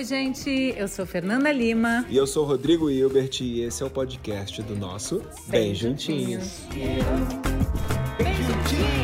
Oi, gente, eu sou Fernanda Lima. E eu sou Rodrigo Hilbert e esse é o podcast do nosso Bem, Bem Juntinhos. Bem Juntinhos.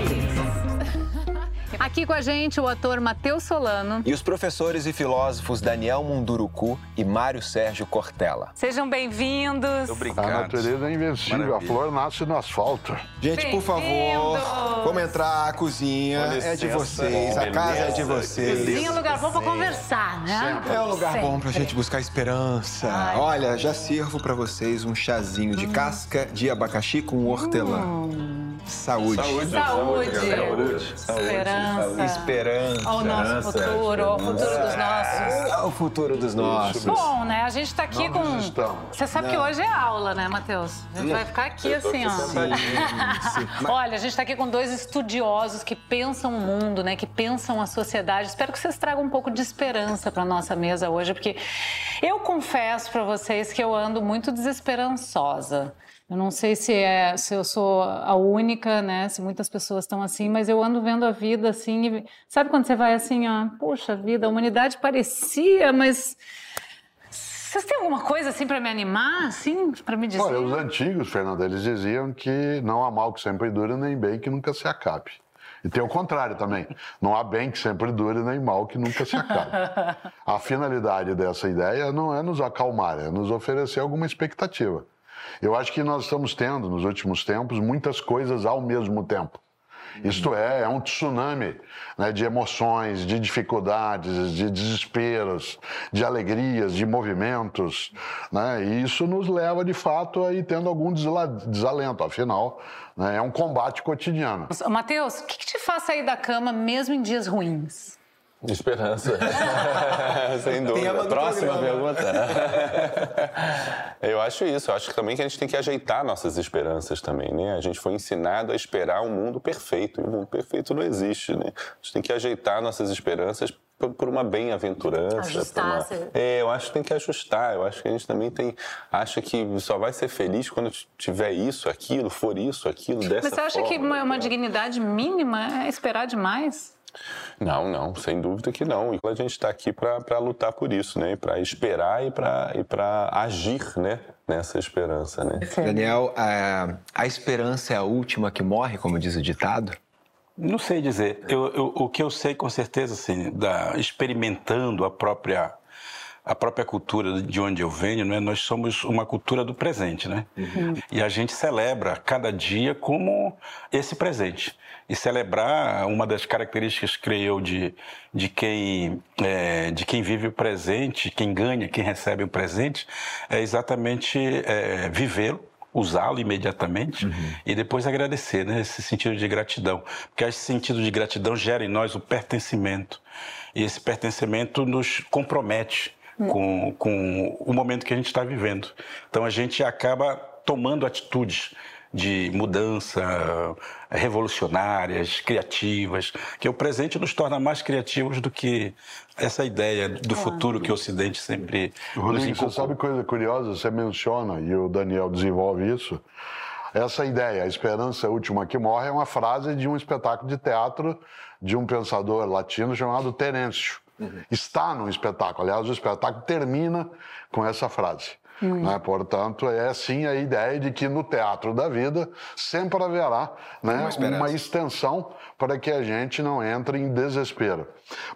Aqui com a gente o ator Matheus Solano. E os professores e filósofos Daniel Munduruku e Mário Sérgio Cortella. Sejam bem-vindos. Obrigado. A natureza é invencível, Maravilha. a flor nasce no asfalto. Gente, por favor, vamos entrar, a cozinha é de vocês, a casa é de vocês. Cozinha é um lugar bom pra conversar, né? É um lugar Sempre. bom pra gente buscar esperança. Ai. Olha, já sirvo pra vocês um chazinho de hum. casca de abacaxi com hortelã. Hum. Saúde. Saúde. Saúde. Saúde. Esperança. Esperança. Ao nosso futuro, ao futuro dos nossos. Ao futuro dos nossos. Bom, né? A gente tá aqui com. Você sabe Não. que hoje é aula, né, Matheus? A gente vai ficar aqui assim, ó. Sim, sim. Olha, a gente tá aqui com dois estudiosos que pensam o mundo, né? Que pensam a sociedade. Espero que vocês tragam um pouco de esperança para nossa mesa hoje, porque eu confesso para vocês que eu ando muito desesperançosa. Eu não sei se é se eu sou a única, né? Se muitas pessoas estão assim, mas eu ando vendo a vida assim. E, sabe quando você vai assim, ó, poxa vida, a humanidade parecia, mas vocês têm alguma coisa assim para me animar, assim, para me dizer? Olha, os antigos, Fernando, eles diziam que não há mal que sempre dure, nem bem que nunca se acabe. E tem o contrário também. Não há bem que sempre dure, nem mal que nunca se acabe. A finalidade dessa ideia não é nos acalmar, é nos oferecer alguma expectativa. Eu acho que nós estamos tendo, nos últimos tempos, muitas coisas ao mesmo tempo. Isto é, é um tsunami né, de emoções, de dificuldades, de desesperos, de alegrias, de movimentos. Né, e isso nos leva, de fato, a ir tendo algum desalento. Afinal, né, é um combate cotidiano. Matheus, o que, que te faz sair da cama mesmo em dias ruins? Esperança. Sem dúvida. Próxima pergunta. eu acho isso. Eu acho também que a gente tem que ajeitar nossas esperanças também, né? A gente foi ensinado a esperar um mundo perfeito. E o mundo perfeito não existe, né? A gente tem que ajeitar nossas esperanças por, por uma bem-aventurança. Ajustar. Uma... É, eu acho que tem que ajustar. Eu acho que a gente também tem... Acha que só vai ser feliz quando tiver isso, aquilo, for isso, aquilo, dessa Mas você acha forma, que uma, uma dignidade mínima é esperar demais? Não, não, sem dúvida que não. E a gente está aqui para lutar por isso, né? Para esperar e para e agir, né? Nessa esperança, né? Daniel, a, a esperança é a última que morre, como diz o ditado? Não sei dizer. Eu, eu, o que eu sei com certeza, assim, da, experimentando a própria a própria cultura de onde eu venho, né, nós somos uma cultura do presente, né? Uhum. E a gente celebra cada dia como esse presente. E celebrar uma das características, creio eu, de, de, quem, é, de quem vive o presente, quem ganha, quem recebe o presente, é exatamente é, vivê-lo usá-lo imediatamente uhum. e depois agradecer, né? Esse sentido de gratidão. Porque esse sentido de gratidão gera em nós o pertencimento. E esse pertencimento nos compromete com, com o momento que a gente está vivendo. Então a gente acaba tomando atitudes de mudança revolucionárias, criativas, que o presente nos torna mais criativos do que essa ideia do futuro que o Ocidente sempre Rodrigo, nos você sabe coisa curiosa? Você menciona, e o Daniel desenvolve isso, essa ideia, a esperança última que morre, é uma frase de um espetáculo de teatro de um pensador latino chamado Terêncio. Uhum. Está no espetáculo. Aliás, o espetáculo termina com essa frase. Uhum. Né? Portanto, é sim a ideia de que no teatro da vida sempre haverá né, uma, uma, extensão para que a gente não entre em desespero.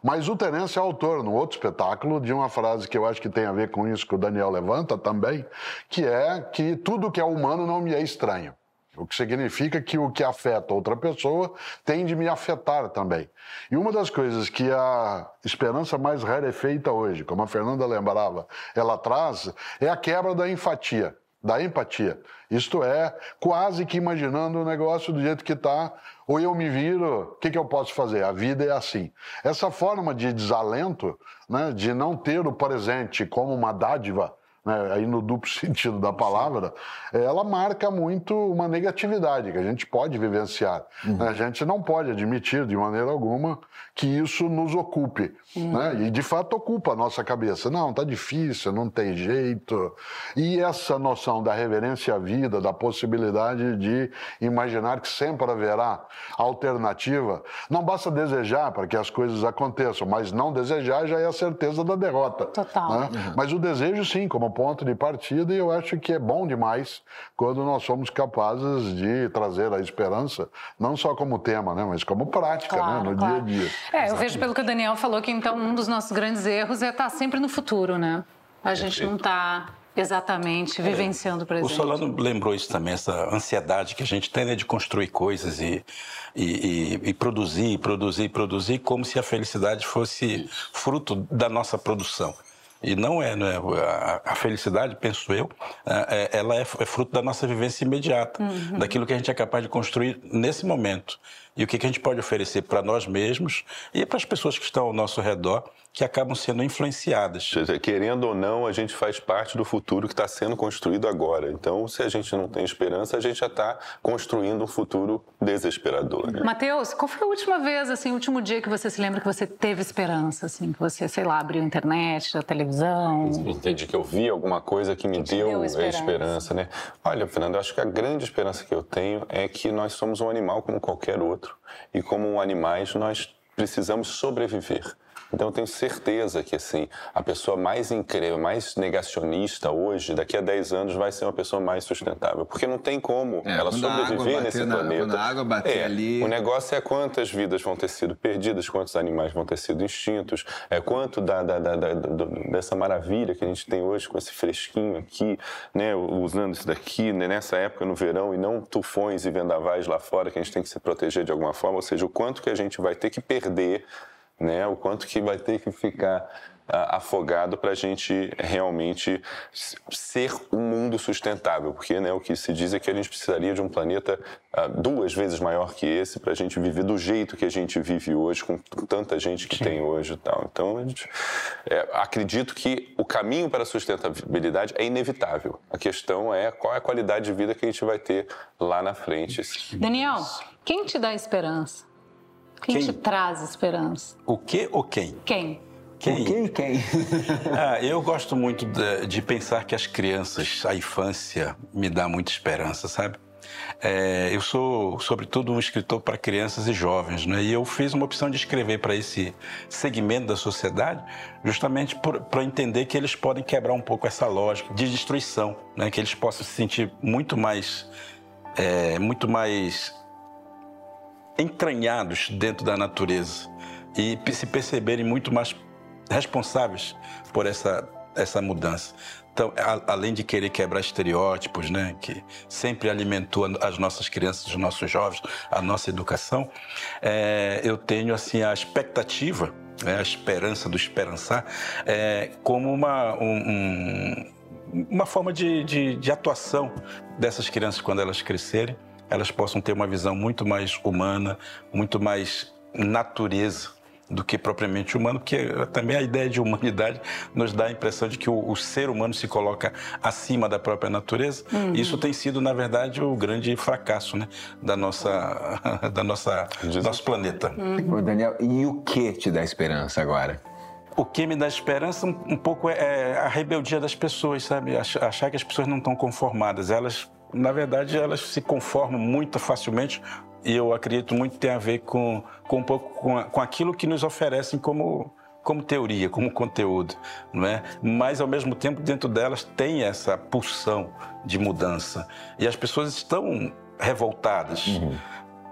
Mas o Terence é autor, no outro espetáculo, de uma frase que eu acho que tem a ver com isso que o Daniel levanta também, que é que tudo que é humano não me é estranho. O que significa que o que afeta outra pessoa tem de me afetar também. E uma das coisas que a esperança mais rarefeita hoje, como a Fernanda lembrava, ela traz, é a quebra da empatia. Da empatia. Isto é, quase que imaginando o negócio do jeito que está, ou eu me viro, o que, que eu posso fazer? A vida é assim. Essa forma de desalento, né, de não ter o presente como uma dádiva, né, aí no duplo sentido da palavra, ela marca muito uma negatividade que a gente pode vivenciar. Uhum. A gente não pode admitir de maneira alguma que isso nos ocupe. Uhum. Né? E de fato ocupa a nossa cabeça. Não, tá difícil, não tem jeito. E essa noção da reverência à vida, da possibilidade de imaginar que sempre haverá alternativa, não basta desejar para que as coisas aconteçam, mas não desejar já é a certeza da derrota. Total. Né? Uhum. Mas o desejo, sim, como ponto de partida, e eu acho que é bom demais quando nós somos capazes de trazer a esperança, não só como tema, né, mas como prática claro, né, no claro. dia a dia. É, Exatamente. eu vejo pelo que o Daniel falou que então um dos nossos grandes erros é estar sempre no futuro, né? A gente não está exatamente vivenciando o presente. O Solano lembrou isso também, essa ansiedade que a gente tem né, de construir coisas e, e, e, e produzir, produzir, produzir, como se a felicidade fosse fruto da nossa produção. E não é, não é a, felicidade, penso eu, é, é ela é, fruto da nossa vivência imediata, uhum. daquilo que a gente é capaz de construir nesse momento e o que, a gente pode oferecer para nós mesmos e para as pessoas que estão ao nosso redor que acabam sendo influenciadas. Querendo ou não, a gente faz parte do futuro que está sendo construído agora. Então, se a gente não tem esperança, a gente já está construindo um futuro desesperador. Né? Matheus, qual foi a última vez, assim, o último dia que você se lembra que você teve esperança, assim, que você, sei lá, abriu a internet, a televisão? Entendi que eu vi alguma coisa que me que deu, deu esperança. esperança, né? Olha, Fernando, eu acho que a grande esperança que eu tenho é que nós somos um animal como qualquer outro e como animais nós precisamos sobreviver. Então eu tenho certeza que assim, a pessoa mais incrível, mais negacionista hoje, daqui a 10 anos vai ser uma pessoa mais sustentável, porque não tem como é, ela sobreviver nesse na, planeta. Quando a água bater é, ali. O negócio é quantas vidas vão ter sido perdidas, quantos animais vão ter sido extintos, é quanto da, da, da, da dessa maravilha que a gente tem hoje com esse fresquinho aqui, né, usando isso daqui, né, nessa época no verão e não tufões e vendavais lá fora que a gente tem que se proteger de alguma forma, ou seja, o quanto que a gente vai ter que perder né? O quanto que vai ter que ficar afogado para a gente realmente ser um mundo sustentável, porque né, o que se diz é que a gente precisaria de um planeta uh, duas vezes maior que esse para a gente viver do jeito que a gente vive hoje, com tanta gente que Sim. tem hoje e tal. Então, gente, é, acredito que o caminho para a sustentabilidade é inevitável. A questão é qual é a qualidade de vida que a gente vai ter lá na frente. Daniel, quem te dá esperança? Quem, quem te traz esperança? O que ou quem? Quem? Quem? Quem? Quem? ah, eu gosto muito de, de, pensar que as crianças, a infância, me dá muita esperança, sabe? É, eu sou, sobretudo, um escritor para crianças e jovens, né? e eu fiz uma opção de escrever para esse segmento da sociedade, justamente para entender que eles podem quebrar um pouco essa lógica de destruição, né? que eles possam se sentir muito mais, é, muito mais entranhados dentro da natureza e se perceberem muito mais responsáveis por essa, essa mudança. Então, a, além de querer quebrar estereótipos, né, que sempre alimentou as nossas crianças, os nossos jovens, a nossa educação, é, eu tenho assim a expectativa, né, a esperança do esperançar, é, como uma, um, um, uma forma de, de, de atuação dessas crianças quando elas crescerem elas possam ter uma visão muito mais humana, muito mais natureza do que propriamente humano, porque também a ideia de humanidade nos dá a impressão de que o, o ser humano se coloca acima da própria natureza. Uhum. Isso tem sido, na verdade, o grande fracasso né, da nossa, da nossa, do nosso planeta. Uhum. Daniel, e o que te dá esperança agora? O que me dá esperança um, um pouco é, é a rebeldia das pessoas, sabe? Achar que as pessoas não estão conformadas. Elas na verdade, elas se conformam muito facilmente e eu acredito muito tem a ver com, com um pouco com, a, com aquilo que nos oferecem como como teoria, como conteúdo, não é? Mas ao mesmo tempo dentro delas tem essa pulsão de mudança e as pessoas estão revoltadas. Uhum.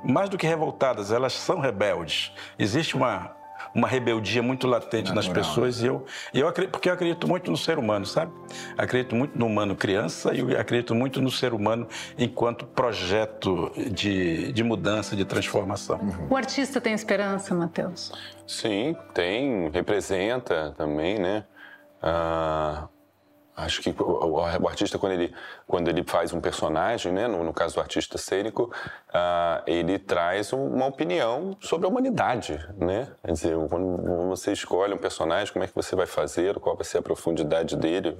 Mais do que revoltadas, elas são rebeldes. Existe uma uma rebeldia muito latente Natural. nas pessoas. E eu, eu acredito, porque eu acredito muito no ser humano, sabe? Acredito muito no humano criança e acredito muito no ser humano enquanto projeto de, de mudança, de transformação. Uhum. O artista tem esperança, Matheus? Sim, tem, representa também, né? Ah, Acho que o, artista, quando ele, quando ele faz um personagem, né, no, no caso do artista cênico, uh, ele traz uma opinião sobre a humanidade. Né? Quer dizer, quando você escolhe um personagem, como é que você vai fazer, qual vai ser a profundidade dele,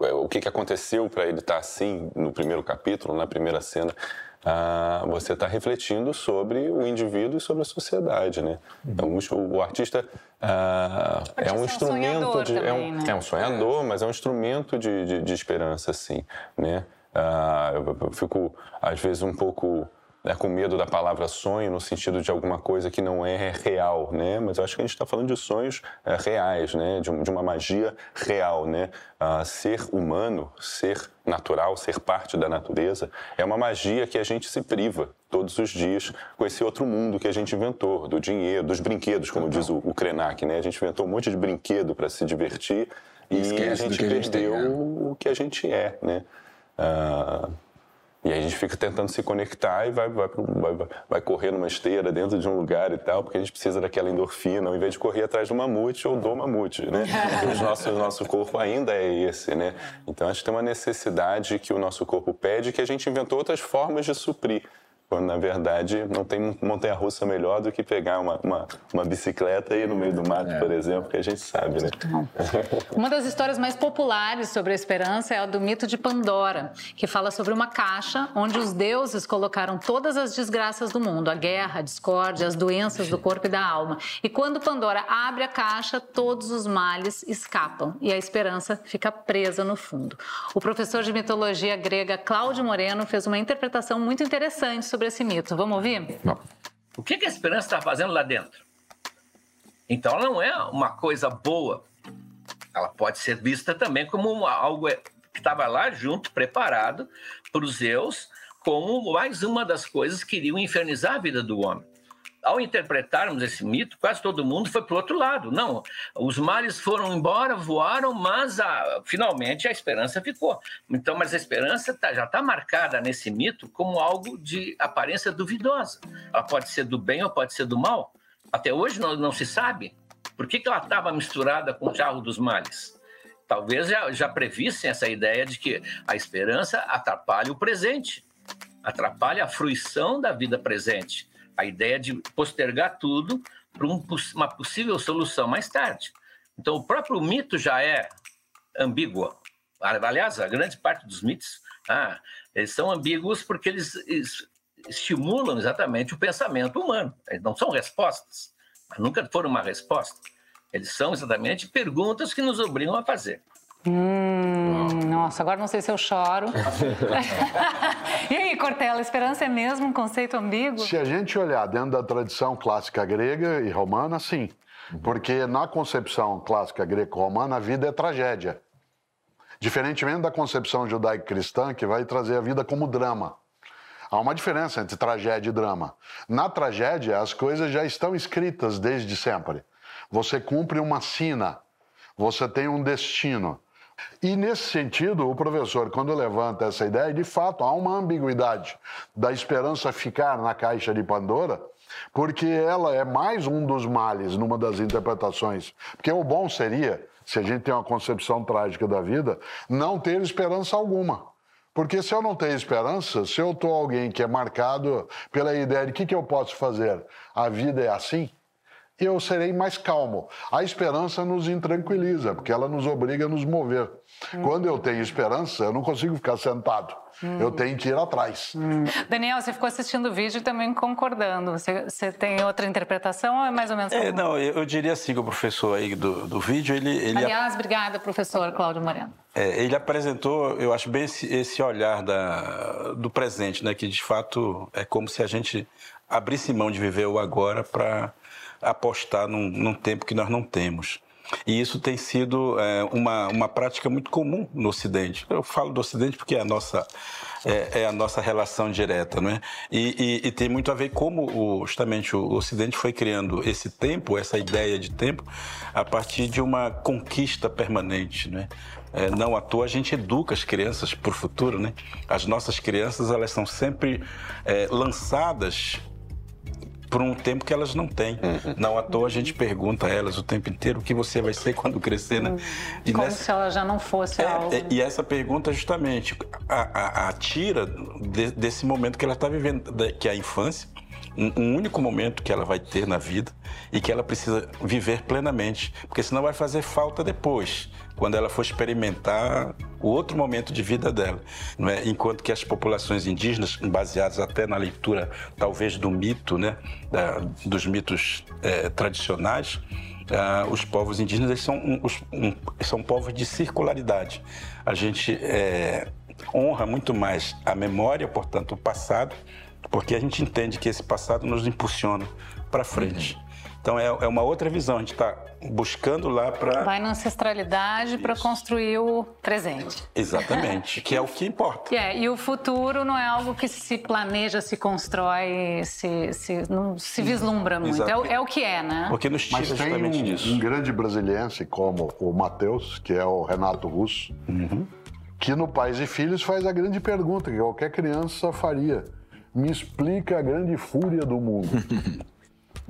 o que, que aconteceu para ele estar tá assim no primeiro capítulo, na primeira cena. Uh, você está refletindo sobre o indivíduo e sobre a sociedade, né? Então, o, o artista uh, é um instrumento de é um, né? é um sonhador, mas é um instrumento de, de, de esperança, assim, né? Uh, eu, eu fico às vezes um pouco né, com medo da palavra sonho no sentido de alguma coisa que não é real, né? Mas eu acho que a gente está falando de sonhos é, reais, né? De, de, uma magia real, né? Uh, ser humano, ser natural, ser parte da natureza é uma magia que a gente se priva todos os dias com esse outro mundo que a gente inventou, do dinheiro, dos brinquedos, como diz o, o Krenak, né? A gente inventou um monte de brinquedo para se divertir e, e a gente perdeu a gente tem, né? o que a gente é, né? Uh, e aí a gente fica tentando se conectar e vai, vai, vai, vai, correr numa esteira dentro de um lugar e tal, porque a gente precisa daquela endorfina, ao invés de correr atrás do mamute ou do mamute, né? o nosso, nosso corpo ainda é esse, né? Então acho que tem uma necessidade que o nosso corpo pede que a gente inventou outras formas de suprir quando na verdade não tem montanha-russa melhor do que pegar uma, uma, uma, bicicleta e ir no meio do mato, é. por exemplo, que a gente sabe, né? Uma das histórias mais populares sobre a esperança é a do mito de Pandora, que fala sobre uma caixa onde os deuses colocaram todas as desgraças do mundo, a guerra, a discórdia, as doenças do corpo e da alma. E quando Pandora abre a caixa, todos os males escapam e a esperança fica presa no fundo. O professor de mitologia grega Cláudio Moreno fez uma interpretação muito interessante sobre sobre esse mito. Vamos ouvir? Não. O que, a esperança está fazendo lá dentro? Então, ela não é uma coisa boa. Ela pode ser vista também como uma, algo que estava lá junto, preparado para os Zeus, como mais uma das coisas que iriam infernizar a vida do homem ao interpretarmos esse mito, quase todo mundo foi para o outro lado. Não, os males foram embora, voaram, mas a, finalmente a esperança ficou. Então, mas a esperança tá, já está marcada nesse mito como algo de aparência duvidosa. Ela pode ser do bem ou pode ser do mal. Até hoje não, não se sabe. Por que, que ela estava misturada com o jarro dos males? Talvez já, já previssem essa ideia de que a esperança atrapalha o presente, atrapalha a fruição da vida presente a ideia de postergar tudo para um, uma possível solução mais tarde. Então, o próprio mito já é ambíguo. Aliás, a grande parte dos mitos ah, eles são ambíguos porque eles, eles estimulam exatamente o pensamento humano. Eles não são respostas, nunca foram uma resposta. Eles são exatamente perguntas que nos obrigam a fazer. Hum, nossa, agora não sei se eu choro. e aí, Cortella, esperança é mesmo um conceito ambíguo? Se a gente olhar dentro da tradição clássica grega e romana, sim. Porque na concepção clássica greco-romana, a vida é tragédia. Diferentemente da concepção judaico-cristã, que vai trazer a vida como drama. Há uma diferença entre tragédia e drama. Na tragédia, as coisas já estão escritas desde sempre. Você cumpre uma sina, você tem um destino. E nesse sentido, o professor, quando levanta essa ideia, de fato há uma ambiguidade da esperança ficar na caixa de Pandora, porque ela é mais um dos males numa das interpretações. Porque o bom seria, se a gente tem uma concepção trágica da vida, não ter esperança alguma. Porque se eu não tenho esperança, se eu estou alguém que é marcado pela ideia de o que, que eu posso fazer, a vida é assim, eu serei mais calmo. A esperança nos intranquiliza, porque ela nos obriga a nos mover. Hum. Quando eu tenho esperança, eu não consigo ficar sentado. Hum. Eu tenho que ir atrás. Hum. Daniel, você ficou assistindo o vídeo e também concordando. Você, você, tem outra interpretação ou é mais ou menos é, Não, eu, eu, diria assim que o professor aí do, do vídeo, ele... ele Aliás, obrigada, professor Cláudio Moreno. É, ele apresentou, eu acho bem esse, esse olhar da, do presente, né? Que de fato é como se a gente abrisse mão de viver o agora para apostar num, num tempo que nós não temos. E isso tem sido é, uma, uma prática muito comum no Ocidente. Eu falo do Ocidente porque é a nossa, é, é a nossa relação direta, não é? E, e, e, tem muito a ver como o, justamente o Ocidente foi criando esse tempo, essa ideia de tempo, a partir de uma conquista permanente, não é? É, não à toa a gente educa as crianças para o futuro, né? As nossas crianças elas são sempre é, lançadas por um tempo que elas não têm. Uhum. Não à toa a gente pergunta a elas o tempo inteiro o que você vai ser quando crescer, né? E Como nessa... se ela já não fosse é, algo. É, e essa pergunta justamente a, a, a tira de, desse momento que ela está vivendo, que é a infância, um único momento que ela vai ter na vida e que ela precisa viver plenamente, porque senão vai fazer falta depois, quando ela for experimentar o outro momento de vida dela. Não é? Enquanto que as populações indígenas, baseadas até na leitura talvez do mito, né, da, dos mitos é, tradicionais, ah, os povos indígenas são, um, um, são povos de circularidade. A gente é, honra muito mais a memória, portanto, o passado, porque a gente entende que esse passado nos impulsiona para frente. Uhum. Então é, é, uma outra visão, a gente está buscando lá para. Vai na ancestralidade para construir o presente. Exatamente, que é o que importa. É, e o futuro não é algo que se planeja, se constrói, se, se, não se vislumbra muito. É, o, é o que é, né? Porque nos tira Mas tem um, disso. um grande brasiliense como o Matheus, que é o Renato Russo, uhum. que no Pais e Filhos faz a grande pergunta que qualquer criança faria me explica a grande fúria do mundo.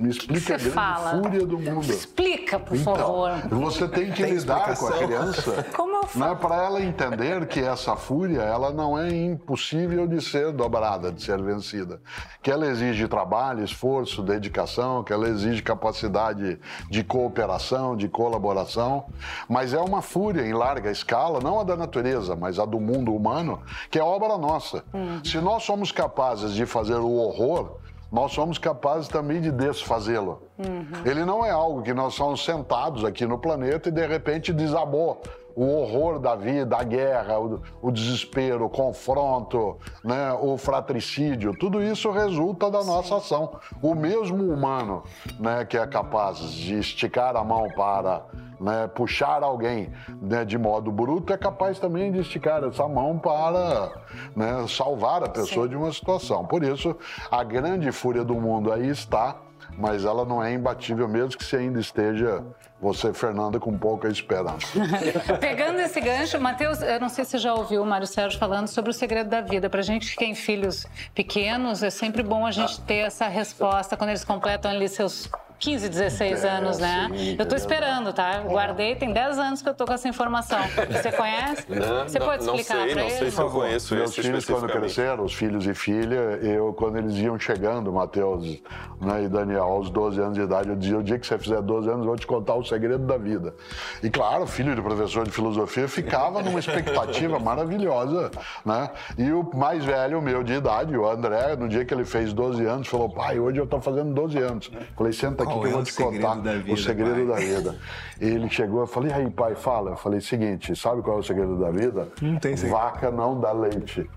Me explica a grande fala? fúria do mundo. Explica, por então, favor. Você tem que tem lidar com a criança. Como eu falo? Né, para ela entender que essa fúria ela não é impossível de ser dobrada, de ser vencida. Que ela exige trabalho, esforço, dedicação, que ela exige capacidade de cooperação, de colaboração. Mas é uma fúria em larga escala, não a da natureza, mas a do mundo humano, que é obra nossa. Uhum. Se nós somos capazes de fazer o horror, nós somos capazes também de desfazê-lo. Uhum. Ele não é algo que nós somos sentados aqui no planeta e de repente desabou o horror da vida, a guerra, o, o, desespero, o confronto, né, o fratricídio, tudo isso resulta da nossa ação. O mesmo humano né, que é capaz de esticar a mão para né, puxar alguém né, de modo bruto, é capaz também de esticar essa mão para né, salvar a pessoa Sim. de uma situação. Por isso, a grande fúria do mundo aí está, mas ela não é imbatível, mesmo que você ainda esteja você, Fernanda, com pouca esperança. Pegando esse gancho, Matheus, eu não sei se você já ouviu o Mário Sérgio falando sobre o segredo da vida. Para gente que tem filhos pequenos, é sempre bom a gente ter essa resposta quando eles completam ali seus 15, 16 é, anos, né? Sim, eu tô esperando, tá? Guardei, tem 10 anos que eu tô com essa informação. Você conhece? Não, Você pode explicar não sei, não ele? sei se eu conheço Meus filhos, quando cresceram, os filhos e filha, eu, quando eles iam chegando, Matheus né, e Daniel, aos 12 anos de idade, eu dizia, o dia que você fizer 12 anos, eu vou te contar o segredo da vida. E claro, filho de professor de filosofia ficava numa expectativa maravilhosa, né? E o mais velho, meu de idade, o André, no dia que ele fez 12 anos, falou, pai, hoje eu tô fazendo 12 anos. Falei, senta aqui que eu vou te contar vida, o segredo pai. da vida. Ele chegou, eu falei, aí pai, fala. Eu falei, seguinte, sabe qual é o segredo da vida? Não tem segredo. Vaca não dá leite.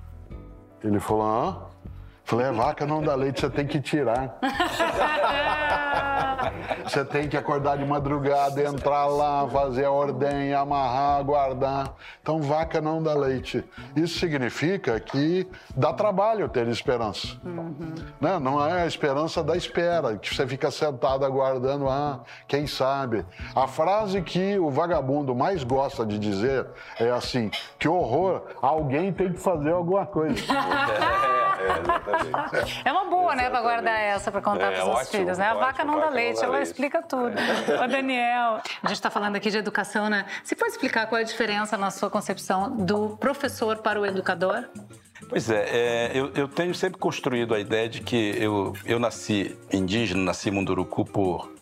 Ele falou, hã? Falei, a vaca não dá leite, você tem que tirar. você tem que acordar de madrugada, entrar lá, fazer a ordenha, amarrar, guardar. Então, vaca não dá leite. Isso significa que dá trabalho ter esperança. Uhum. Né? Não é a esperança da espera, que você fica sentado aguardando, ah, quem sabe. A frase que o vagabundo mais gosta de dizer é assim: que horror, alguém tem que fazer alguma coisa. É, é uma boa, exatamente. né, para guardar essa, para contar é, para os seus filhos, né? A ótimo, vaca não dá leite, ela leite. explica tudo. É. Ô, Daniel, a gente está falando aqui de educação, né? Você pode explicar qual é a diferença na sua concepção do professor para o educador? Pois é, é eu, eu, tenho sempre construído a ideia de que eu, eu nasci indígena, nasci munduruku por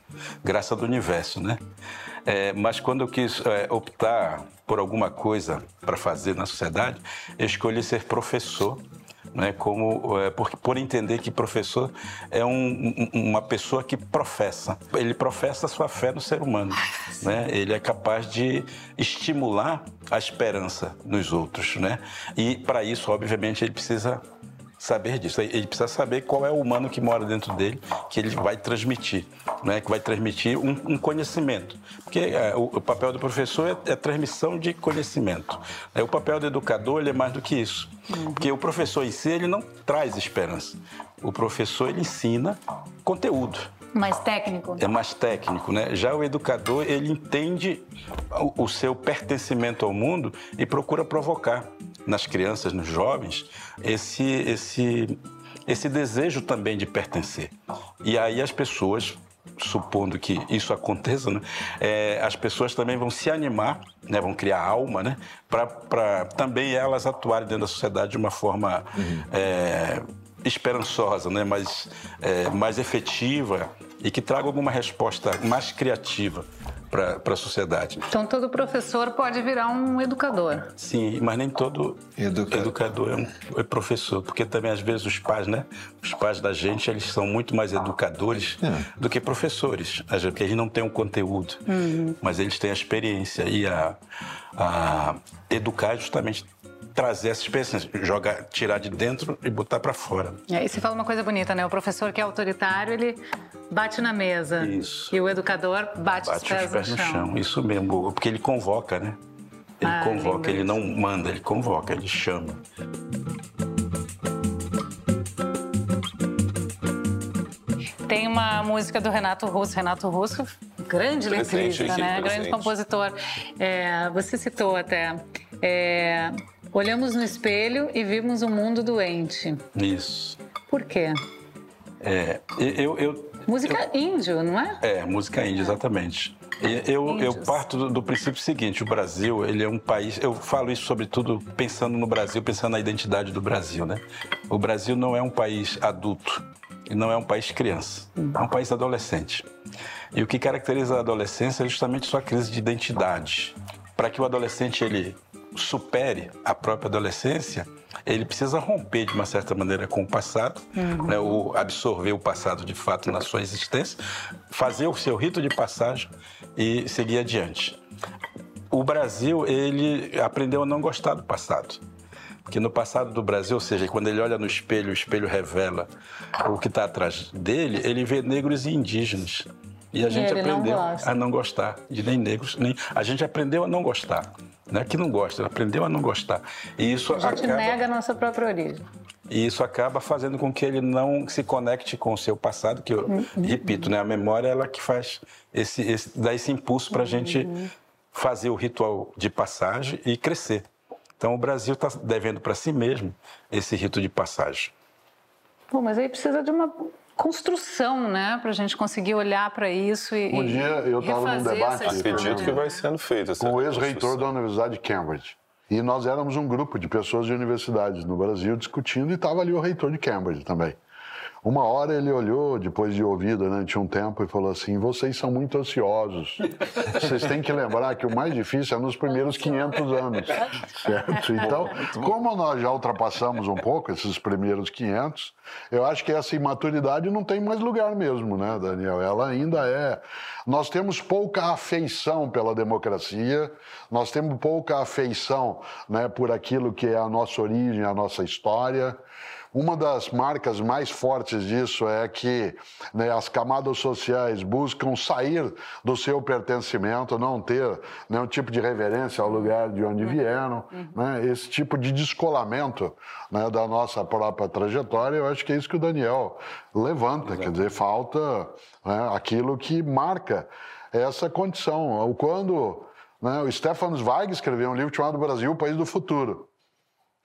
graça do universo, né? É, mas quando eu quis é, optar por alguma coisa para fazer na sociedade, eu escolhi ser professor né, como é, por, por entender que professor é um, uma pessoa que professa. Ele professa sua fé no ser humano. Né? Ele é capaz de estimular a esperança nos outros. Né? E para isso, obviamente, ele precisa saber disso. Ele precisa saber qual é o humano que mora dentro dele, que ele vai transmitir, né? que vai transmitir um, um conhecimento. Porque é, o, o, papel do professor é, é, transmissão de conhecimento. É, o papel do educador ele é mais do que isso. Uhum. Porque o professor em si ele não traz esperança. O professor ele ensina conteúdo. Mais técnico. É mais técnico, né? Já o educador, ele entende o, o seu pertencimento ao mundo e procura provocar nas crianças, nos jovens, esse, esse esse desejo também de pertencer. E aí as pessoas supondo que isso aconteça, né, é, as pessoas também vão se animar, né, vão criar alma, né, para também elas atuarem dentro da sociedade de uma forma uhum. é, esperançosa, né, mais, é, mais efetiva e que traga alguma resposta mais criativa para a sociedade. Então todo professor pode virar um educador. Sim, mas nem todo Educa... educador é, um, é, professor, porque também às vezes os pais, né? Os pais da gente, eles são muito mais educadores é. do que professores, porque eles não têm um conteúdo, uhum. mas eles têm a experiência e a, a educar justamente trazer essa experiência, jogar, tirar de dentro e botar para fora. E aí você fala uma coisa bonita, né? O professor que é autoritário, ele bate na mesa. Isso. E o educador bate, bate os pés, os pés no, chão. no, chão. Isso mesmo, porque ele convoca, né? Ele ah, convoca, ele não manda, ele convoca, ele chama. Tem uma música do Renato Russo. Renato Russo, grande letrista, né? Presente. Grande compositor. É, você citou até. É, Olhamos no espelho e vimos um mundo doente. Isso. Por quê? É, eu, eu música eu, índio, não é? É, música índia, exatamente. Eu, eu parto do, do, princípio seguinte: o Brasil ele é um país. Eu falo isso sobretudo pensando no Brasil, pensando na identidade do Brasil, né? O Brasil não é um país adulto e não é um país criança, é um país adolescente. E o que caracteriza a adolescência é justamente sua crise de identidade. Para que o adolescente ele supere a própria adolescência, ele precisa romper de uma certa maneira com o passado, uhum. né, o absorver o passado de fato na sua existência, fazer o seu rito de passagem e seguir adiante. O Brasil, ele aprendeu a não gostar do passado. Porque no passado do Brasil, ou seja, quando ele olha no espelho, o espelho revela o que está atrás dele, ele vê negros e indígenas. E a gente e aprendeu não a não gostar de nem negros, nem. A gente aprendeu a não gostar né, que não gosta, aprendeu a não gostar. E isso a gente acaba... nega a nossa própria origem. E isso acaba fazendo com que ele não se conecte com o seu passado, que eu uhum. repito, né, a memória é ela que faz esse, esse dá esse impulso para a uhum. gente fazer o ritual de passagem e crescer. Então o Brasil está devendo para si mesmo esse rito de passagem. Bom, mas aí precisa de uma construção, né, para a gente conseguir olhar para isso e Um dia eu estava num debate, acredito que vai sendo feito com o ex-reitor da Universidade de Cambridge. E nós éramos um grupo de pessoas de universidades no Brasil discutindo e estava ali o reitor de Cambridge também. Uma hora ele olhou, depois de ouvir durante um tempo, e falou assim: vocês são muito ansiosos. Vocês têm que lembrar que o mais difícil é nos primeiros 500 anos. Certo? Então, como nós já ultrapassamos um pouco esses primeiros 500, eu acho que essa imaturidade não tem mais lugar mesmo, né, Daniel? Ela ainda é. Nós temos pouca afeição pela democracia, nós temos pouca afeição né, por aquilo que é a nossa origem, a nossa história. Uma das marcas mais fortes disso é que né, as camadas sociais buscam sair do seu pertencimento, não ter nenhum tipo de reverência ao lugar de onde vieram. Né? Esse tipo de descolamento né, da nossa própria trajetória, eu acho que é isso que o Daniel levanta. Exato. Quer dizer, falta né, aquilo que marca essa condição. Quando né, o Stefan Zweig escreveu um livro chamado Brasil, o País do Futuro.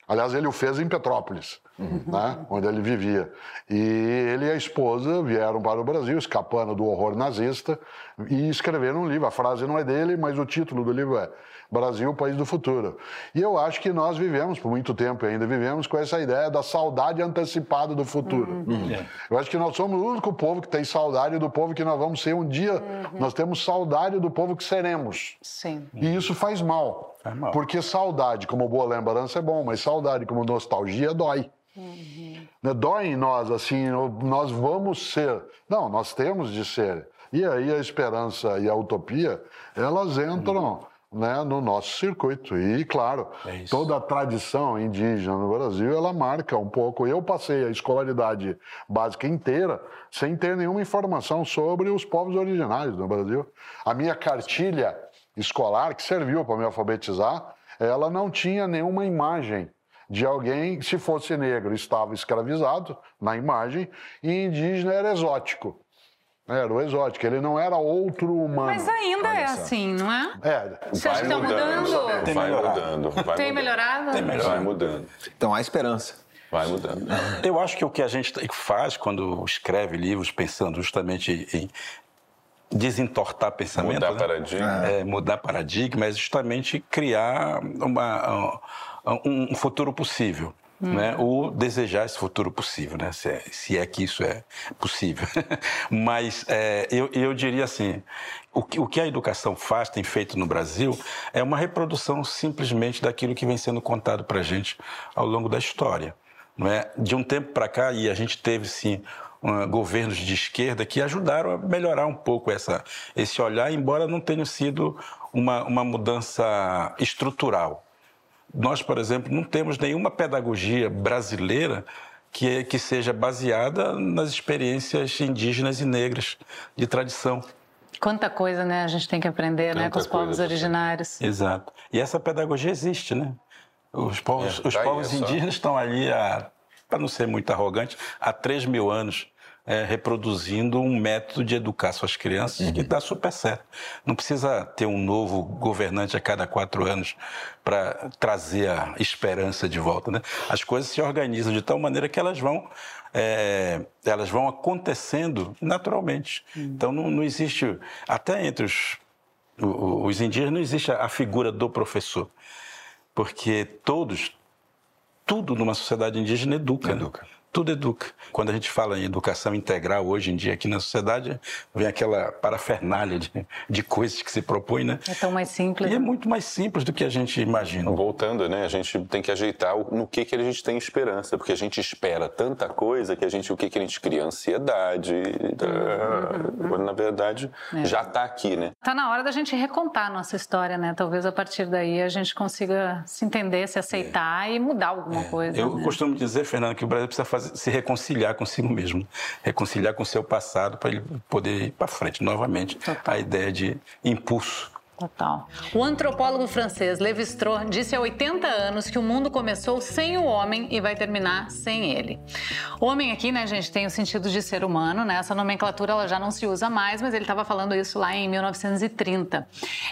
Aliás, ele o fez em Petrópolis, uhum. né, onde ele vivia. E ele e a esposa vieram para o Brasil, escapando do horror nazista, e escreveram um livro. A frase não é dele, mas o título do livro é Brasil, País do Futuro. E eu acho que nós vivemos, por muito tempo ainda vivemos, com essa ideia da saudade antecipada do futuro. Uhum. uhum. Eu acho que nós somos o único povo que tem saudade do povo que nós vamos ser um dia. Uhum. Nós temos saudade do povo que seremos. Sim. E isso faz mal. Porque saudade, como boa lembrança, é bom, mas saudade como nostalgia dói. Uhum. Né, dói em nós, assim, nós vamos ser. Não, nós temos de ser. E aí a esperança e a utopia, elas entram uhum. né, no nosso circuito. E, claro, é toda a tradição indígena no Brasil, ela marca um pouco. Eu passei a escolaridade básica inteira sem ter nenhuma informação sobre os povos originários do Brasil. A minha cartilha escolar que serviu para me alfabetizar, ela não tinha nenhuma imagem de alguém se fosse negro, estava escravizado na imagem, e indígena era exótico. Era o exótico, ele não era outro humano. Mas ainda é assim, não é? É. Você acha que está mudando? Tem vai mudando. Vai Tem melhorado? Tem melhorado. Vai mudando. Então há esperança. Vai mudando. Eu acho que o que a gente faz quando escreve livros pensando justamente em desentortar pensamento, mudar né? paradigma, é, mudar paradigma, é justamente criar uma, um futuro possível. Hum. Né? Ou desejar esse futuro possível, né? se, é, se é que isso é possível. Mas é, eu, eu diria assim: o que, o que a educação faz, tem feito no Brasil, é uma reprodução simplesmente daquilo que vem sendo contado para a gente ao longo da história. Não é? De um tempo para cá, e a gente teve sim governos de esquerda que ajudaram a melhorar um pouco essa, esse olhar, embora não tenha sido uma, uma mudança estrutural. Nós, por exemplo, não temos nenhuma pedagogia brasileira que, que seja baseada nas experiências indígenas e negras de tradição. Quanta coisa, né? A gente tem que aprender, né, com os povos originários. Exato. E essa pedagogia existe, né? Os povos, é, os tá povos é indígenas estão ali há para não ser muito arrogante, há 3 mil anos é, reproduzindo um método de educar suas crianças uhum. que dá super certo. Não precisa ter um novo governante a cada quatro anos para trazer a esperança de volta. Né? As coisas se organizam de tal maneira que elas vão, é, elas vão acontecendo naturalmente. Uhum. Então não, não, existe, até entre os, os indígenas, não existe a figura do professor. Porque todos, tudo numa sociedade indígena educa. Né? Educa. Né? Tudo educa. Quando a gente fala em educação integral hoje em dia aqui na sociedade, vem aquela parafernália de, de coisas que se propõe, né? É tão mais simples. E é muito mais simples do que a gente imagina. Voltando, né? A gente tem que ajeitar no que, que a gente tem esperança, porque a gente espera tanta coisa que a gente, o que, que a gente cria? Ansiedade. Uhum. Quando, na verdade, é. já está aqui, né? Está na hora da gente recontar a nossa história, né? Talvez a partir daí a gente consiga se entender, se aceitar é. e mudar alguma é. coisa. Eu né? costumo dizer, Fernando, que o Brasil precisa fazer se reconciliar consigo mesmo, reconciliar com o seu passado para ele poder ir para frente novamente. Total. A ideia de impulso Total. O antropólogo francês Lévi-Strauss disse há 80 anos que o mundo começou sem o homem e vai terminar sem ele. O homem aqui, né, gente, tem o sentido de ser humano, né? Essa nomenclatura ela já não se usa mais, mas ele estava falando isso lá em 1930.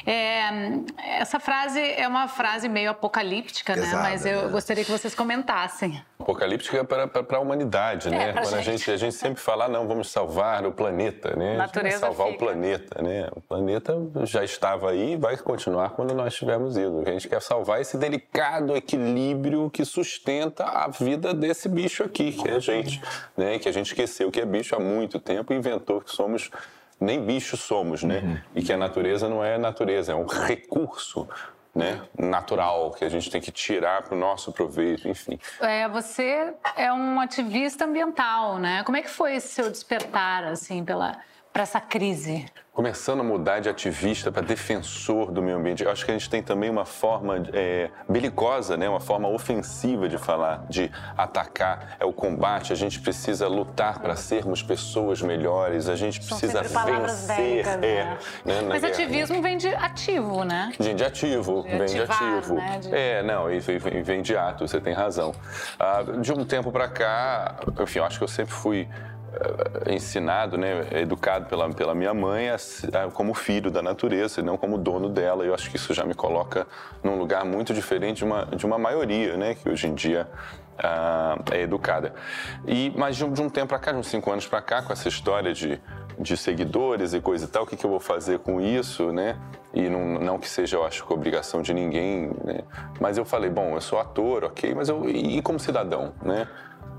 É, essa frase é uma frase meio apocalíptica, né? Mas eu gostaria que vocês comentassem. Apocalíptica para, para a humanidade, né? Quando gente. a gente a gente sempre fala, ah, não, vamos salvar o planeta, né? Natureza salvar fica. o planeta, né? O planeta já estava aí e vai continuar quando nós tivermos ido. A gente quer salvar esse delicado equilíbrio que sustenta a vida desse bicho aqui, que é a gente, né? Que a gente esqueceu que é bicho há muito tempo e inventou que somos nem bichos somos, né? Uhum. E que a natureza não é natureza, é um recurso né, natural que a gente tem que tirar para o nosso proveito, enfim. É, você é um ativista ambiental, né? Como é que foi esse seu despertar assim pela para essa crise? Começando a mudar de ativista para defensor do meio ambiente. Eu acho que a gente tem também uma forma é, belicosa, né? uma forma ofensiva de falar, de atacar. É o combate. A gente precisa lutar para sermos pessoas melhores. A gente São precisa vencer. Bélicas, é, né? Mas guerra. ativismo vem de ativo, né? De, de ativo, de vem ativar, de ativo. Né? De... É, não, e vem de ato, você tem razão. Ah, de um tempo para cá, enfim, eu acho que eu sempre fui ensinado, né, educado pela, pela minha mãe como filho da natureza e não como dono dela. Eu acho que isso já me coloca num lugar muito diferente de uma, de uma maioria, né, que hoje em dia ah, é educada. E mas de um, de um tempo para cá, de uns cinco anos para cá, com essa história de, de seguidores e coisa e tal, o que, que eu vou fazer com isso, né? E não, não que seja, eu acho, obrigação de ninguém, né? Mas eu falei, bom, eu sou ator, ok, mas eu e como cidadão, né?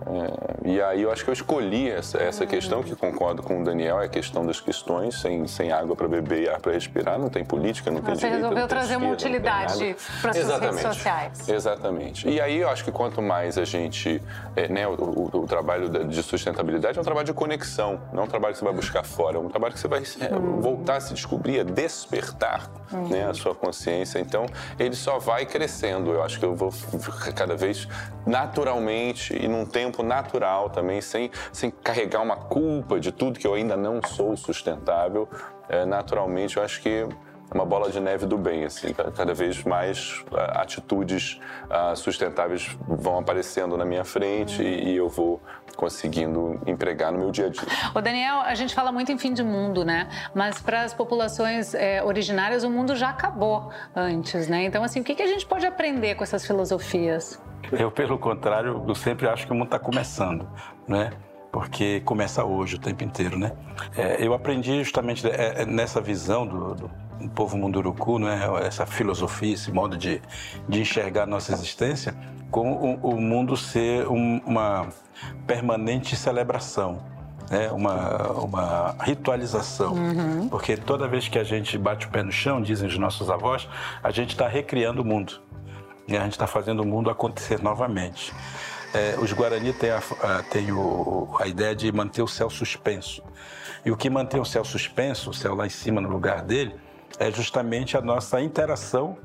É, e aí eu acho que eu escolhi essa, essa uhum. questão, que concordo com o Daniel, é a questão das questões, sem, sem água para beber e ar para respirar, não tem política, não Você tem direito. Você resolveu trazer esquerda, uma utilidade para as redes sociais. Exatamente. E aí eu acho que quanto mais a gente, é, né, o, o, o, trabalho de sustentabilidade é um trabalho de conexão, não é um trabalho que você vai buscar fora, é um trabalho que você vai é, uhum. voltar a se descobrir, a despertar uhum. né, a sua consciência. Então ele só vai crescendo. Eu acho que eu vou cada vez naturalmente e num tempo tempo natural também, sem, sem carregar uma culpa de tudo que eu ainda não sou sustentável. É, naturalmente, eu acho que uma bola de neve do bem, assim, cada vez mais uh, atitudes uh, sustentáveis vão aparecendo na minha frente uhum. e, e eu vou conseguindo empregar no meu dia a dia. O Daniel, a gente fala muito em fim de mundo, né? Mas para as populações é, originárias o mundo já acabou antes, né? Então assim, o que, que a gente pode aprender com essas filosofias? Eu, pelo contrário, eu sempre acho que o mundo está começando, né? Porque começa hoje o tempo inteiro, né? É, eu aprendi justamente é, é, nessa visão do, do o povo munduruku, né? essa filosofia, esse modo de, de enxergar a nossa existência, com o, o mundo ser um, uma permanente celebração. Né? Uma, uma ritualização. Uhum. Porque toda vez que a gente bate o pé no chão, dizem os nossos avós, a gente está recriando o mundo. E a gente está fazendo o mundo acontecer novamente. É, os Guarani têm, a, a, têm o, a ideia de manter o céu suspenso. E o que mantém o céu suspenso, o céu lá em cima no lugar dele, é justamente a nossa interação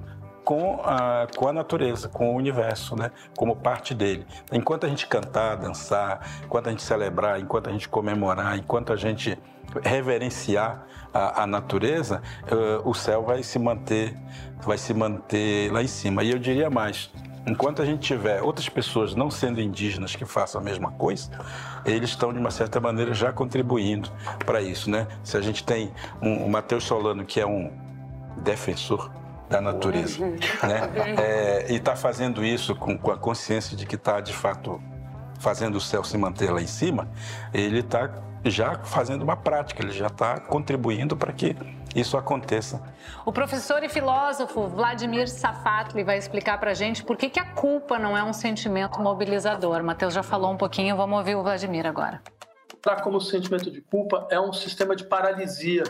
com a, com a natureza, com o universo, né? como parte dele. Enquanto a gente cantar, dançar, enquanto a gente celebrar, enquanto a gente comemorar, enquanto a gente reverenciar a, a natureza, uh, o céu vai se manter, vai se manter lá em cima. E eu diria mais, enquanto a gente tiver outras pessoas não sendo indígenas que façam a mesma coisa, eles estão de uma certa maneira já contribuindo para isso, né? Se a gente tem um, um Matheus Solano que é um defensor da natureza, né? É, e está fazendo isso com, com, a consciência de que está de fato fazendo o céu se manter lá em cima, ele está já fazendo uma prática, ele já está contribuindo para que isso aconteça. O professor e filósofo Vladimir Safatli vai explicar para a gente por que, que a culpa não é um sentimento mobilizador. Matheus já falou um pouquinho, vamos ouvir o Vladimir agora. Como o sentimento de culpa é um sistema de paralisia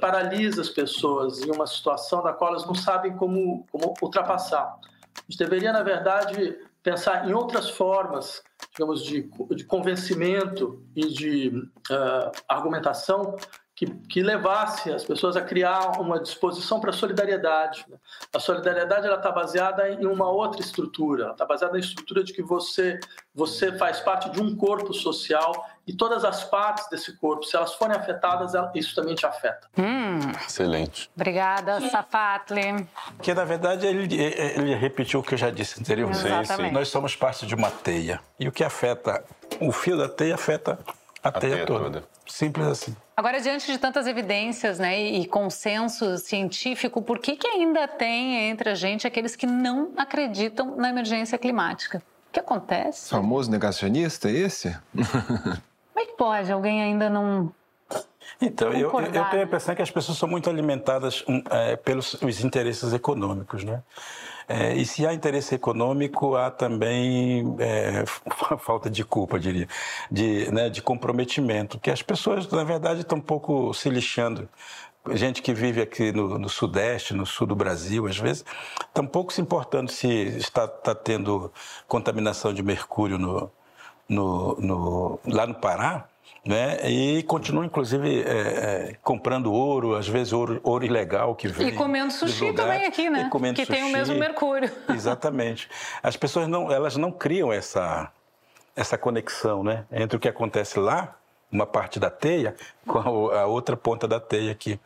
paralisa as pessoas em uma situação da qual elas não sabem como, como ultrapassar. A gente deveria, na verdade, pensar em outras formas, digamos, de, de convencimento e de uh, argumentação que, que, levasse as pessoas a criar uma disposição para a solidariedade. A solidariedade ela está baseada em uma outra estrutura, está baseada na estrutura de que você você faz parte de um corpo social e todas as partes desse corpo, se elas forem afetadas, isso também te afeta. Hum. Excelente. Obrigada, Safatli. Que na verdade ele, ele repetiu o que eu já disse anteriormente. Sim, sim. Nós somos parte de uma teia e o que afeta o fio da teia afeta a, a teia, teia toda. toda. Simples assim. Agora, diante de tantas evidências né, e consenso científico, por que, que ainda tem entre a gente aqueles que não acreditam na emergência climática? O que acontece? Famoso negacionista esse? Como é que pode alguém ainda não então, eu, eu, tenho a impressão que as pessoas são muito alimentadas um, é, pelos os interesses econômicos, né? É, e se há interesse econômico, há também é, falta de culpa, diria, de, né, de comprometimento, que as pessoas, na verdade, estão um pouco se lixando. Gente que vive aqui no, no, Sudeste, no sul do Brasil, às vezes, está um pouco se importando se está, está tendo contaminação de mercúrio no, no, no, lá no Pará, né? E continua, inclusive, é, é, comprando ouro, às vezes ouro, ouro ilegal que vem. E comendo sushi também aqui, né? que sushi. tem o mesmo mercúrio. Exatamente. As pessoas não, elas não criam essa, essa conexão, né? Entre o que acontece lá uma parte da teia com a outra ponta da teia aqui.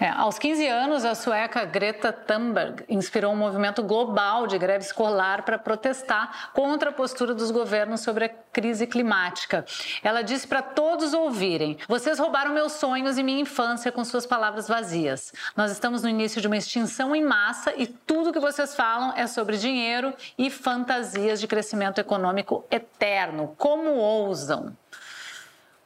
É, aos 15 anos, a sueca Greta Thunberg inspirou um movimento global de greve escolar para protestar contra a postura dos governos sobre a crise climática. Ela disse para todos ouvirem: vocês roubaram meus sonhos e minha infância com suas palavras vazias. Nós estamos no início de uma extinção em massa e tudo que vocês falam é sobre dinheiro e fantasias de crescimento econômico eterno. Como ousam?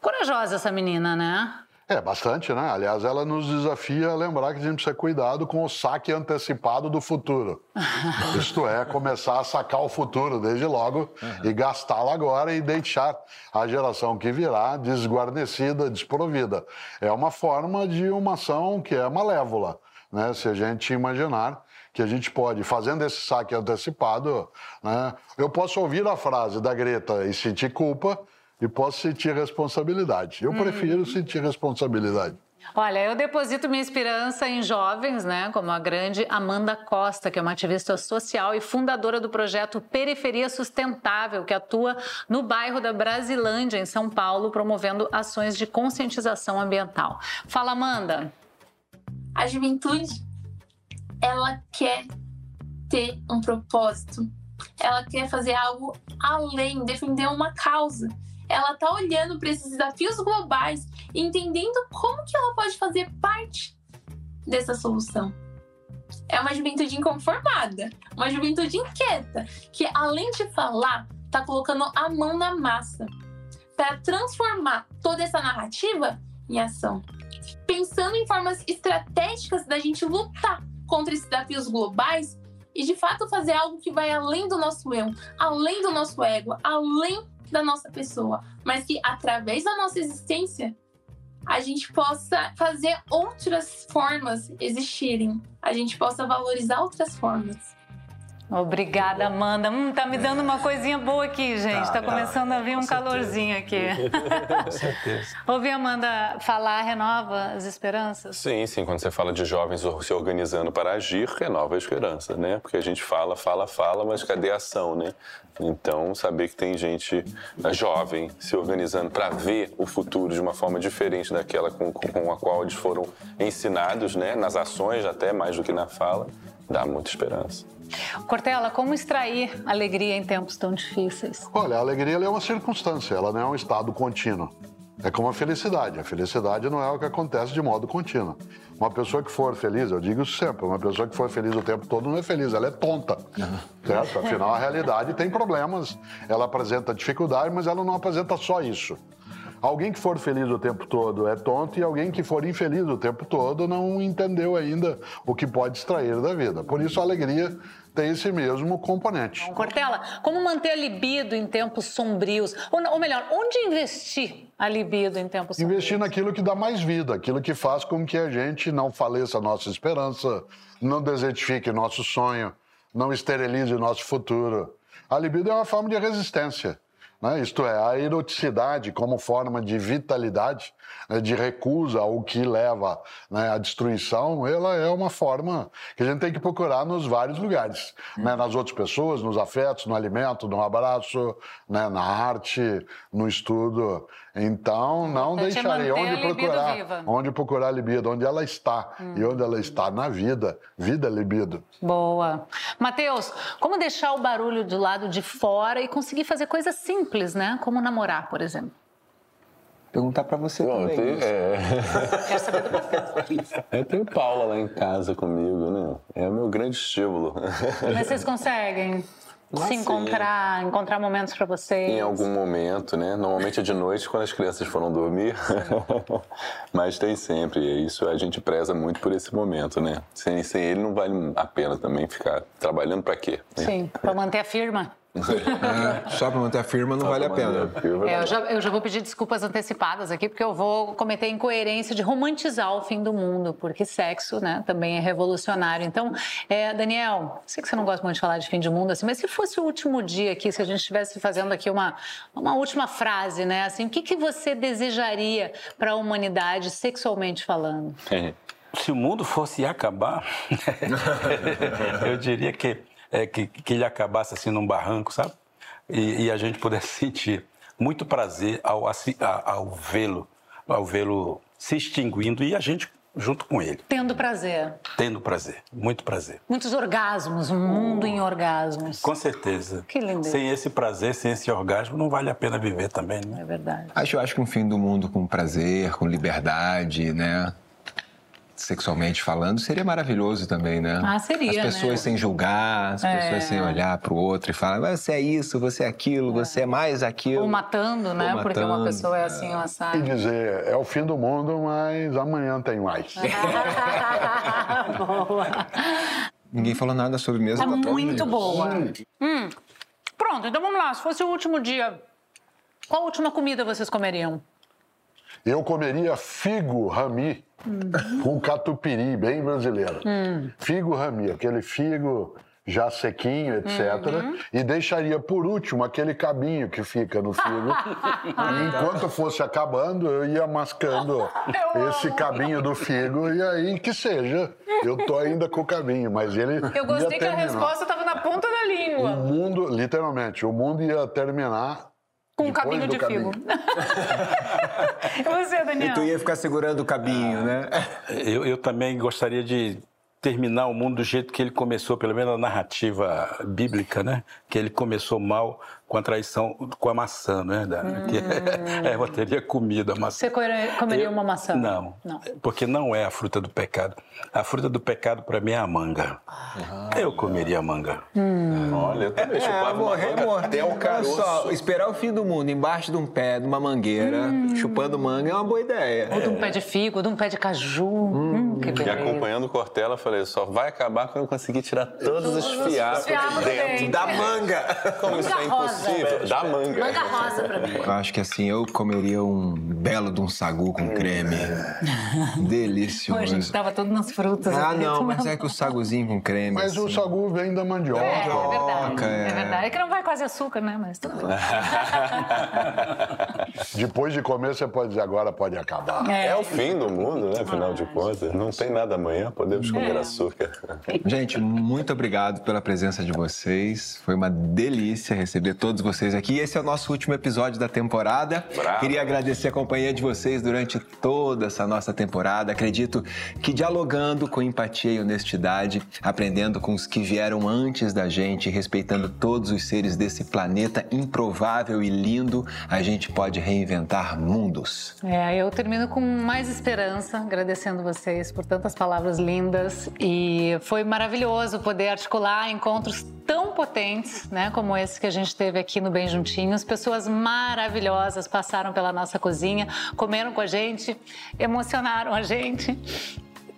Corajosa essa menina, né? É, bastante, né? Aliás, ela nos desafia a lembrar que a gente precisa cuidado com o saque antecipado do futuro. Isto é, começar a sacar o futuro desde logo uhum. e gastá-lo agora e deixar a geração que virá desguarnecida, desprovida. É uma forma de uma ação que é malévola, né? Se a gente imaginar que a gente pode, fazendo esse saque antecipado, né? Eu posso ouvir a frase da Greta e sentir culpa, e posso sentir responsabilidade. Eu hum. prefiro sentir responsabilidade. Olha, eu deposito minha esperança em jovens, né, como a grande Amanda Costa, que é uma ativista social e fundadora do projeto Periferia Sustentável, que atua no bairro da Brasilândia, em São Paulo, promovendo ações de conscientização ambiental. Fala, Amanda. A juventude, ela quer ter um propósito, ela quer fazer algo além, defender uma causa. Ela está olhando para esses desafios globais e entendendo como que ela pode fazer parte dessa solução. É uma juventude inconformada, uma juventude inquieta, que além de falar, está colocando a mão na massa para transformar toda essa narrativa em ação. Pensando em formas estratégicas da gente lutar contra esses desafios globais e de fato fazer algo que vai além do nosso eu, além do nosso ego, além da nossa pessoa, mas que através da nossa existência a gente possa fazer outras formas existirem, a gente possa valorizar outras formas. Obrigada, Amanda. Hum, tá me dando uma coisinha boa aqui, gente. Tá, tá começando a vir um calorzinho aqui. Com certeza. Ouvir a Amanda falar renova as esperanças? Sim, sim. Quando você fala de jovens se organizando para agir, renova a esperança, né? Porque a gente fala, fala, fala, mas cadê a ação, né? Então, saber que tem gente eh, jovem se organizando para ver o futuro de uma forma diferente daquela com, com a qual eles foram ensinados, né? Nas ações, até mais do que na fala, dá muita esperança. Cortella, como extrair alegria em tempos tão difíceis? Olha, a alegria é uma circunstância, ela não é um estado contínuo. É como a felicidade. A felicidade não é o que acontece de modo contínuo. Uma pessoa que for feliz, eu digo sempre, uma pessoa que for feliz o tempo todo não é feliz, ela é tonta. Certo? Afinal, a realidade tem problemas, ela apresenta dificuldade, mas ela não apresenta só isso. Alguém que for feliz o tempo todo é tonto e alguém que for infeliz o tempo todo não entendeu ainda o que pode extrair da vida. Por isso, a alegria tem esse mesmo componente. Cortella, como manter a libido em tempos sombrios? Ou, ou melhor, onde investir a libido em tempos sombrios? Investir naquilo que dá mais vida, aquilo que faz com que a gente não faleça a nossa esperança, não desertifique nosso sonho, não esterilize nosso futuro. A libido é uma forma de resistência. Né? Isto é, a eroticidade como forma de vitalidade, né, de recusa ao que leva né, à destruição, ela é uma forma que a gente tem que procurar nos vários lugares. Hum. Né? Nas outras pessoas, nos afetos, no alimento, no abraço, né, na arte, no estudo. Então, não deixarei onde procurar, onde procurar a libido, onde ela está. Hum. E onde ela está na vida, vida libido. Boa. Matheus, como deixar o barulho do lado de fora e conseguir fazer coisas simples, né? Como namorar, por exemplo. Perguntar para você Bom, também. Tenho, é... Quero saber do Matheus. Eu tenho Paula lá em casa comigo, né? É o meu grande estímulo. Mas vocês conseguem se encontrar, encontrar momentos para vocês? Em algum momento, né? Normalmente é de noite, quando as crianças foram dormir. Mas tem sempre. E isso a gente preza muito por esse momento, né? Sem, sem ele não vale a pena também ficar trabalhando para quê? Né? Sim, para manter a firma. É, só para manter a firma não só vale a pena. A é, eu, já, eu já vou pedir desculpas antecipadas aqui, porque eu vou cometer a incoerência de romantizar o fim do mundo, porque sexo né, também é revolucionário. Então, é, Daniel, sei que você não gosta muito de falar de fim de mundo, assim, mas se fosse o último dia aqui, se a gente estivesse fazendo aqui uma, uma última frase, né? Assim, o que, que você desejaria para a humanidade sexualmente falando? É. Se o mundo fosse acabar, eu diria que é, que, que ele acabasse assim num barranco, sabe? E, e a gente pudesse sentir muito prazer ao, ao vê-lo, ao vê-lo se extinguindo e a gente junto com ele. Tendo prazer. Tendo prazer, muito prazer. Muitos orgasmos, um mundo em orgasmos. Com certeza. Que lindo. Sem esse prazer, sem esse orgasmo, não vale a pena viver também, né? É verdade. Acho, acho que um fim do mundo com prazer, com liberdade, né? Sexualmente falando, seria maravilhoso também, né? Ah, seria, As pessoas né? sem julgar, as é. pessoas sem olhar para o outro e falar, você é isso, você é aquilo, é. você é mais aquilo. Ou matando, né? Ou matando, Porque uma pessoa é assim, uma sabe. E dizer, é o fim do mundo, mas amanhã tem mais. boa. Ninguém falou nada sobre mesmo. Tá muito boa. Hum. Pronto, então vamos lá. Se fosse o último dia, qual última comida vocês comeriam? Eu comeria figo rami uhum. com catupiry, bem brasileiro. Uhum. Figo rami, aquele figo já sequinho, etc. Uhum. E deixaria por último aquele cabinho que fica no figo. e enquanto fosse acabando, eu ia mascando eu esse amo. cabinho do figo e aí que seja. Eu tô ainda com o cabinho, mas ele. Eu gostei que a resposta estava na ponta da língua. O mundo, literalmente, o mundo ia terminar Com um cabinho de figo. e você, Daniel? E tu ia ficar segurando o cabinho, né? Eu, eu também gostaria de terminar o mundo do jeito que ele começou, pelo menos na narrativa bíblica, né? Que ele começou mal com a traição com a maçã, né? Da, hum. que é, Eva teria comido a maçã. Você comeria uma maçã? Não, não, porque não é a fruta do pecado. A fruta do pecado para mim é a manga. Ah. Eu comeria a manga. Hum. Olha, eu também é, chupava morrer, uma manga até o caroço. Só, esperar o fim do mundo embaixo de um pé, de uma mangueira, hum. chupando manga é uma boa ideia. Ou de um pé de figo, ou de um pé de caju. Hum. hum que e acompanhando o Cortella, eu falei, só vai acabar quando eu conseguir tirar todos os fiapos dentro da manga. Como isso é impossível possível. Da manga. Manga rosa pra mim. Eu acho que assim, eu comeria um belo de um sagu com creme. Delicioso. Pô, a gente tava tudo nas frutas. Ah, não, mas é que o saguzinho com creme. Mas assim. o sagu vem da mandioca. É, é verdade. É. é verdade. É que não vai quase açúcar, né? Mas tudo bem. Depois de comer, você pode dizer agora pode acabar. É, é o fim do mundo, né? Afinal de contas. Não tem nada amanhã, podemos comer é. açúcar. Gente, muito obrigado pela presença de vocês. Foi uma delícia receber todos vocês aqui. Esse é o nosso último episódio da temporada. Bravo. Queria agradecer a companhia de vocês durante toda essa nossa temporada. Acredito que dialogando com empatia e honestidade, aprendendo com os que vieram antes da gente, respeitando todos os seres desse planeta improvável e lindo, a gente pode reinventar mundos. É, eu termino com mais esperança, agradecendo vocês por tantas palavras lindas e foi maravilhoso poder articular encontros tão potentes, né, como esse que a gente teve aqui no Bem Juntinhos. Pessoas maravilhosas passaram pela nossa cozinha, comeram com a gente, emocionaram a gente.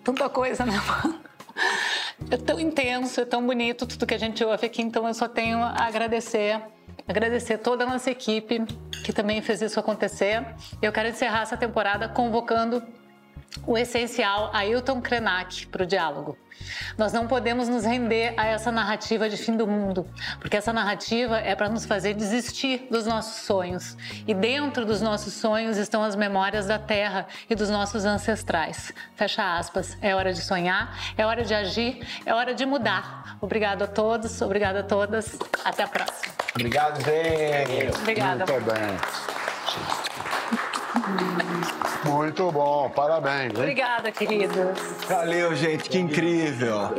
Tanta coisa, né, É tão intenso, é tão bonito tudo que a gente ouve aqui, então eu só tenho a agradecer agradecer toda a nossa equipe que também fez isso acontecer. Eu quero encerrar essa temporada convocando o essencial Ailton Krenak para o diálogo. Nós não podemos nos render a essa narrativa de fim do mundo, porque essa narrativa é para nos fazer desistir dos nossos sonhos. E dentro dos nossos sonhos estão as memórias da terra e dos nossos ancestrais. Fecha aspas. É hora de sonhar, é hora de agir, é hora de mudar. Obrigado a todos, obrigado a todas. Até a próxima. Obrigado, gente. Obrigada. Muito bem. Muito bom, parabéns. Hein? Obrigada, queridos. Valeu, gente, que incrível.